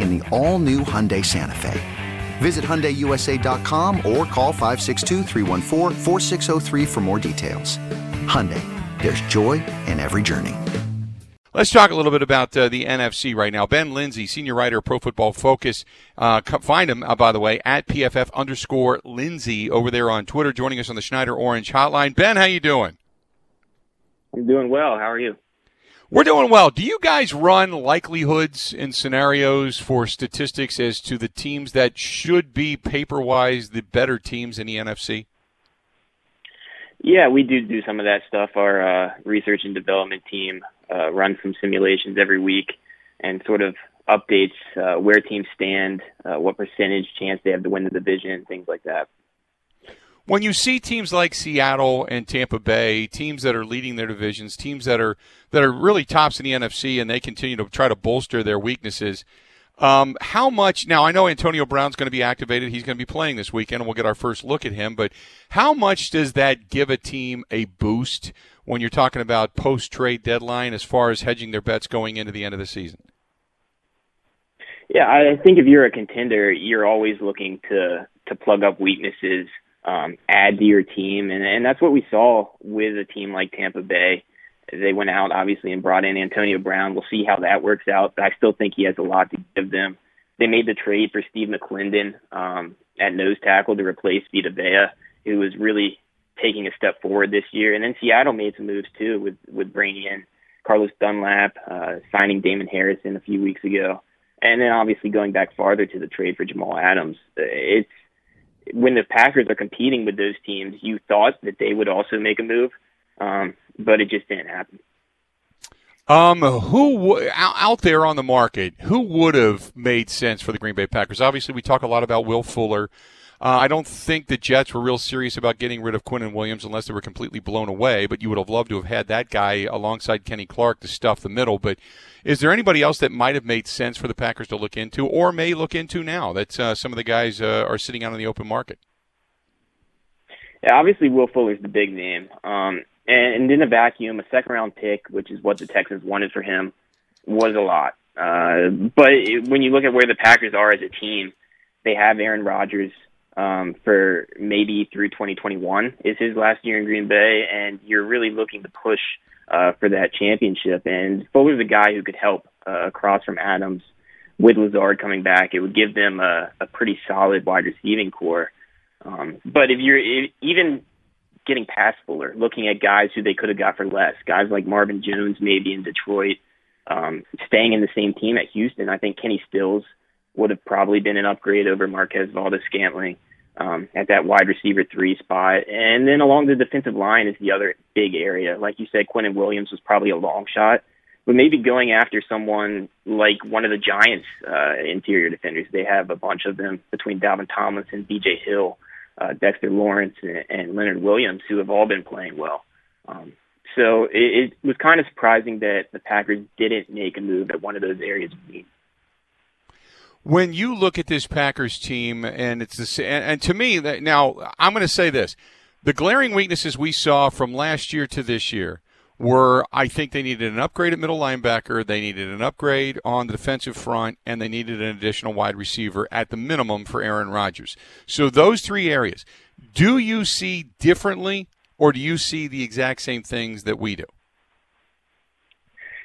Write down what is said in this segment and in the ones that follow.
in the all-new Hyundai Santa Fe. Visit HyundaiUSA.com or call 562 for more details. Hyundai, there's joy in every journey. Let's talk a little bit about uh, the NFC right now. Ben Linsey, senior writer of Pro Football Focus. Uh, find him, uh, by the way, at PFF underscore Linsey over there on Twitter, joining us on the Schneider Orange hotline. Ben, how you doing? I'm doing well. How are you? We're doing well. Do you guys run likelihoods and scenarios for statistics as to the teams that should be paper wise the better teams in the NFC? Yeah, we do do some of that stuff. Our uh, research and development team uh, runs some simulations every week and sort of updates uh, where teams stand, uh, what percentage chance they have to win the division, things like that when you see teams like Seattle and Tampa Bay, teams that are leading their divisions, teams that are that are really tops in the NFC, and they continue to try to bolster their weaknesses. Um, how much now? I know Antonio Brown's going to be activated. He's going to be playing this weekend, and we'll get our first look at him. But how much does that give a team a boost when you're talking about post trade deadline as far as hedging their bets going into the end of the season? Yeah, I think if you're a contender, you're always looking to to plug up weaknesses um, add to your team, and and that's what we saw with a team like Tampa Bay. They went out obviously and brought in Antonio Brown. We'll see how that works out, but I still think he has a lot to give them. They made the trade for Steve McLendon um, at nose tackle to replace Vita Vea, who was really taking a step forward this year. And then Seattle made some moves too with with bringing in Carlos Dunlap, uh, signing Damon Harrison a few weeks ago, and then obviously going back farther to the trade for Jamal Adams. It's when the Packers are competing with those teams, you thought that they would also make a move, um, but it just didn't happen. Um, who out there on the market? Who would have made sense for the Green Bay Packers? Obviously, we talk a lot about Will Fuller. Uh, I don't think the Jets were real serious about getting rid of Quinnen Williams unless they were completely blown away. But you would have loved to have had that guy alongside Kenny Clark to stuff the middle. But is there anybody else that might have made sense for the Packers to look into, or may look into now that uh, some of the guys uh, are sitting out in the open market? Yeah, obviously Will Fuller's the big name, um, and, in a vacuum, a second round pick, which is what the Texans wanted for him, was a lot. Uh, but it, when you look at where the Packers are as a team, they have Aaron Rodgers, um, for maybe through 2021 is his last year in Green Bay, and you're really looking to push uh, for that championship. And Fuller's a guy who could help uh, across from Adams with Lazard coming back. It would give them a, a pretty solid wide receiving corps. Um, but if you're if, even getting past Fuller, looking at guys who they could have got for less, guys like Marvin Jones maybe in Detroit, um, staying in the same team at Houston, I think Kenny Stills would have probably been an upgrade over Marquez Valdes-Scantling um, at that wide receiver three spot. And then along the defensive line is the other big area. Like you said, Quinnen Williams was probably a long shot, but maybe going after someone like one of the Giants' uh, interior defenders. They have a bunch of them between Dalvin Tomlinson, B.J. Hill, uh, Dexter Lawrence, and, and Leonard Williams, who have all been playing well. Um, so it, it was kind of surprising that the Packers didn't make a move at one of those areas of need. When you look at this Packers team, and it's the and, and to me that now I'm going to say this: the glaring weaknesses we saw from last year to this year were I think they needed an upgrade at middle linebacker, they needed an upgrade on the defensive front, and they needed an additional wide receiver at the minimum for Aaron Rodgers. So those three areas, do you see differently, or do you see the exact same things that we do?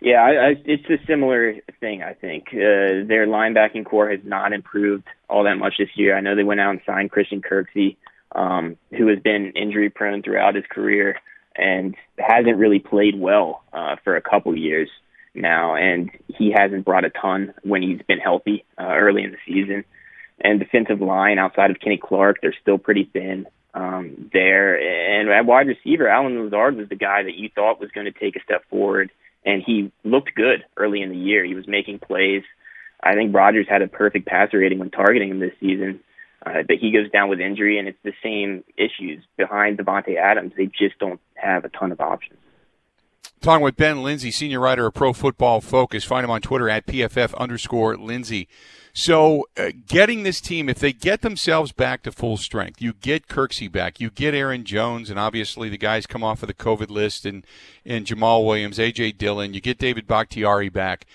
Yeah, I, I, it's a similar thing. I think uh, their linebacking corps has not improved all that much this year. I know they went out and signed Christian Kirksey, um, who has been injury prone throughout his career and hasn't really played well uh, for a couple years now. And he hasn't brought a ton when he's been healthy uh, early in the season. And defensive line outside of Kenny Clark, they're still pretty thin um, there. And at wide receiver, Allen Lazard was the guy that you thought was going to take a step forward and he looked good early in the year. He was making plays. I think Rodgers had a perfect passer rating when targeting him this season. Uh, but he goes down with injury, and it's the same issues behind Davante Adams. They just don't have a ton of options. Talking with Ben Linsey, senior writer of Pro Football Focus. Find him on Twitter at PFF underscore Linsey. So, uh, getting this team, if they get themselves back to full strength, you get Kirksey back, you get Aaron Jones, and obviously the guys come off of the COVID list, and, and Jamaal Williams, A.J. Dillon, you get David Bakhtiari back.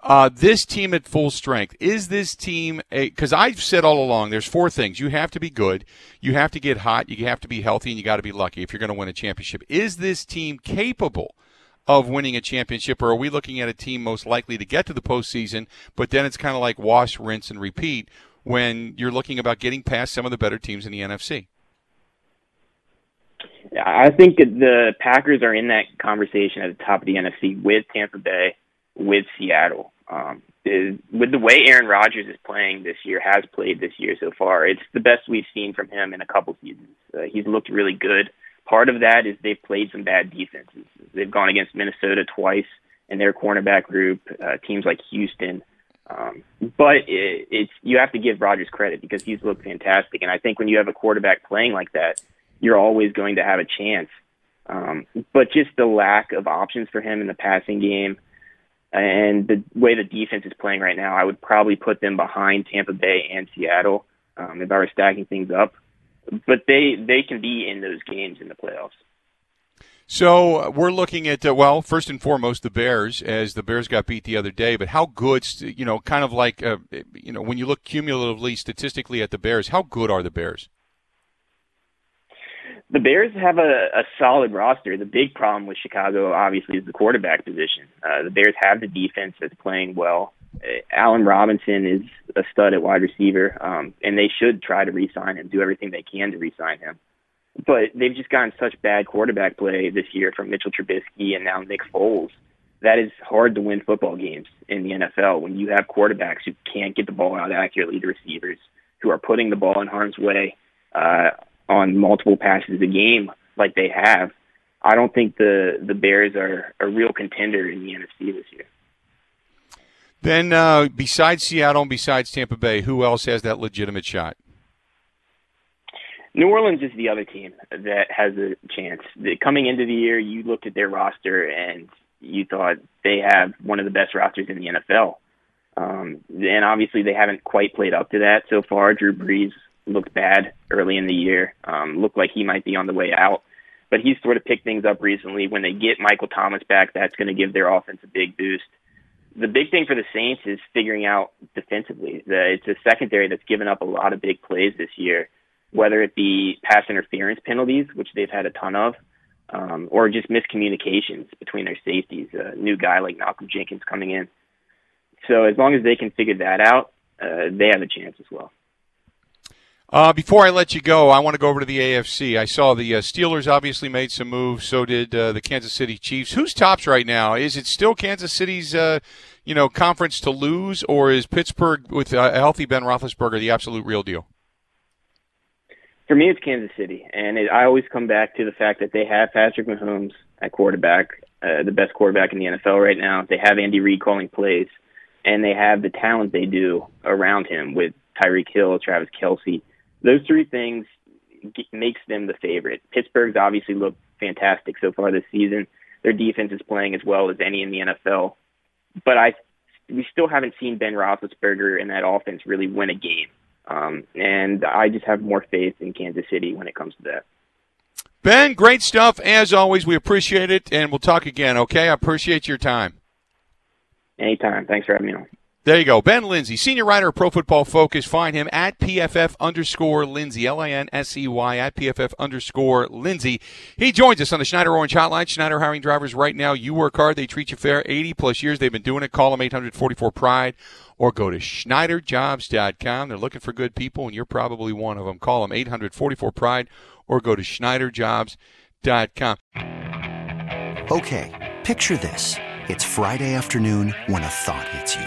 Uh, this team at full strength is this team a because I've said all along there's four things you have to be good you have to get hot you have to be healthy and you got to be lucky if you're going to win a championship is this team capable of winning a championship, or are we looking at a team most likely to get to the postseason, but then it's kind of like wash, rinse, and repeat when you're looking about getting past some of the better teams in the NFC? I think the Packers are in that conversation at the top of the NFC with Tampa Bay, with Seattle. Um, with the way Aaron Rodgers is playing this year, has played this year so far, it's the best we've seen from him in a couple seasons. Uh, he's looked really good. Part of that is they've played some bad defenses. They've gone against Minnesota twice in their cornerback group, uh, teams like Houston. Um, but it, it's you have to give Rodgers credit because he's looked fantastic, and I think when you have a quarterback playing like that, you're always going to have a chance. Um, but just the lack of options for him in the passing game, and the way the defense is playing right now, I would probably put them behind Tampa Bay and Seattle um, if I were stacking things up but they they can be in those games in the playoffs. So uh, we're looking at uh, well, first and foremost, the Bears, as the Bears got beat the other day. But how good, you know, kind of like uh, you know, when you look cumulatively, statistically at the Bears, how good are the Bears? The Bears have a, a solid roster. The big problem with Chicago, obviously, is the quarterback position. Uh, the Bears have the defense that's playing well. Allen Robinson is a stud at wide receiver, um, and they should try to re-sign him, do everything they can to re-sign him. But they've just gotten such bad quarterback play this year from Mitchell Trubisky and now Nick Foles. That is hard to win football games in the NFL when you have quarterbacks who can't get the ball out accurately to receivers, who are putting the ball in harm's way uh, on multiple passes a game like they have. I don't think the the Bears are a real contender in the NFC this year. Then, uh, besides Seattle and besides Tampa Bay, who else has that legitimate shot? New Orleans is the other team that has a chance. Coming into the year, you looked at their roster and you thought they have one of the best rosters in the NFL. Um, and obviously, they haven't quite played up to that so far. Drew Brees looked bad early in the year, um, looked like he might be on the way out. But he's sort of picked things up recently. When they get Michael Thomas back, that's going to give their offense a big boost the big thing for the Saints is figuring out defensively. It's a secondary that's given up a lot of big plays this year, whether it be pass interference penalties, which they've had a ton of, um, or just miscommunications between their safeties. A new guy like Malcolm Jenkins coming in. So as long as they can figure that out, uh, they have a chance as well. Uh, before I let you go, I want to go over to the AFC. I saw the uh, Steelers obviously made some moves. So did uh, the Kansas City Chiefs. Who's tops right now? Is it still Kansas City's, uh, you know, conference to lose, or is Pittsburgh with a healthy Ben Roethlisberger the absolute real deal? For me, it's Kansas City, and it, I always come back to the fact that they have Patrick Mahomes at quarterback, uh, the best quarterback in the NFL right now. They have Andy Reid calling plays, and they have the talent they do around him with Tyreek Hill, Travis Kelce those three things makes them the favorite. Pittsburgh's obviously looked fantastic so far this season. Their defense is playing as well as any in the NFL, but I we still haven't seen Ben Roethlisberger and that offense really win a game. Um, and I just have more faith in Kansas City when it comes to that. Ben, great stuff as always. We appreciate it, and we'll talk again. Okay, I appreciate your time. Anytime. Thanks for having me on. There you go. Ben Linsey, senior writer of Pro Football Focus. Find him at PFF underscore Linsey, L I N S E Y, at PFF underscore Linsey. He joins us on the Schneider Orange Hotline. Schneider hiring drivers right now. You work hard, they treat you fair. 80 plus years they've been doing it. Call them 844 Pride or go to SchneiderJobs.com. They're looking for good people, and you're probably one of them. Call them 844 Pride or go to SchneiderJobs.com. Okay, picture this. It's Friday afternoon when a thought hits you.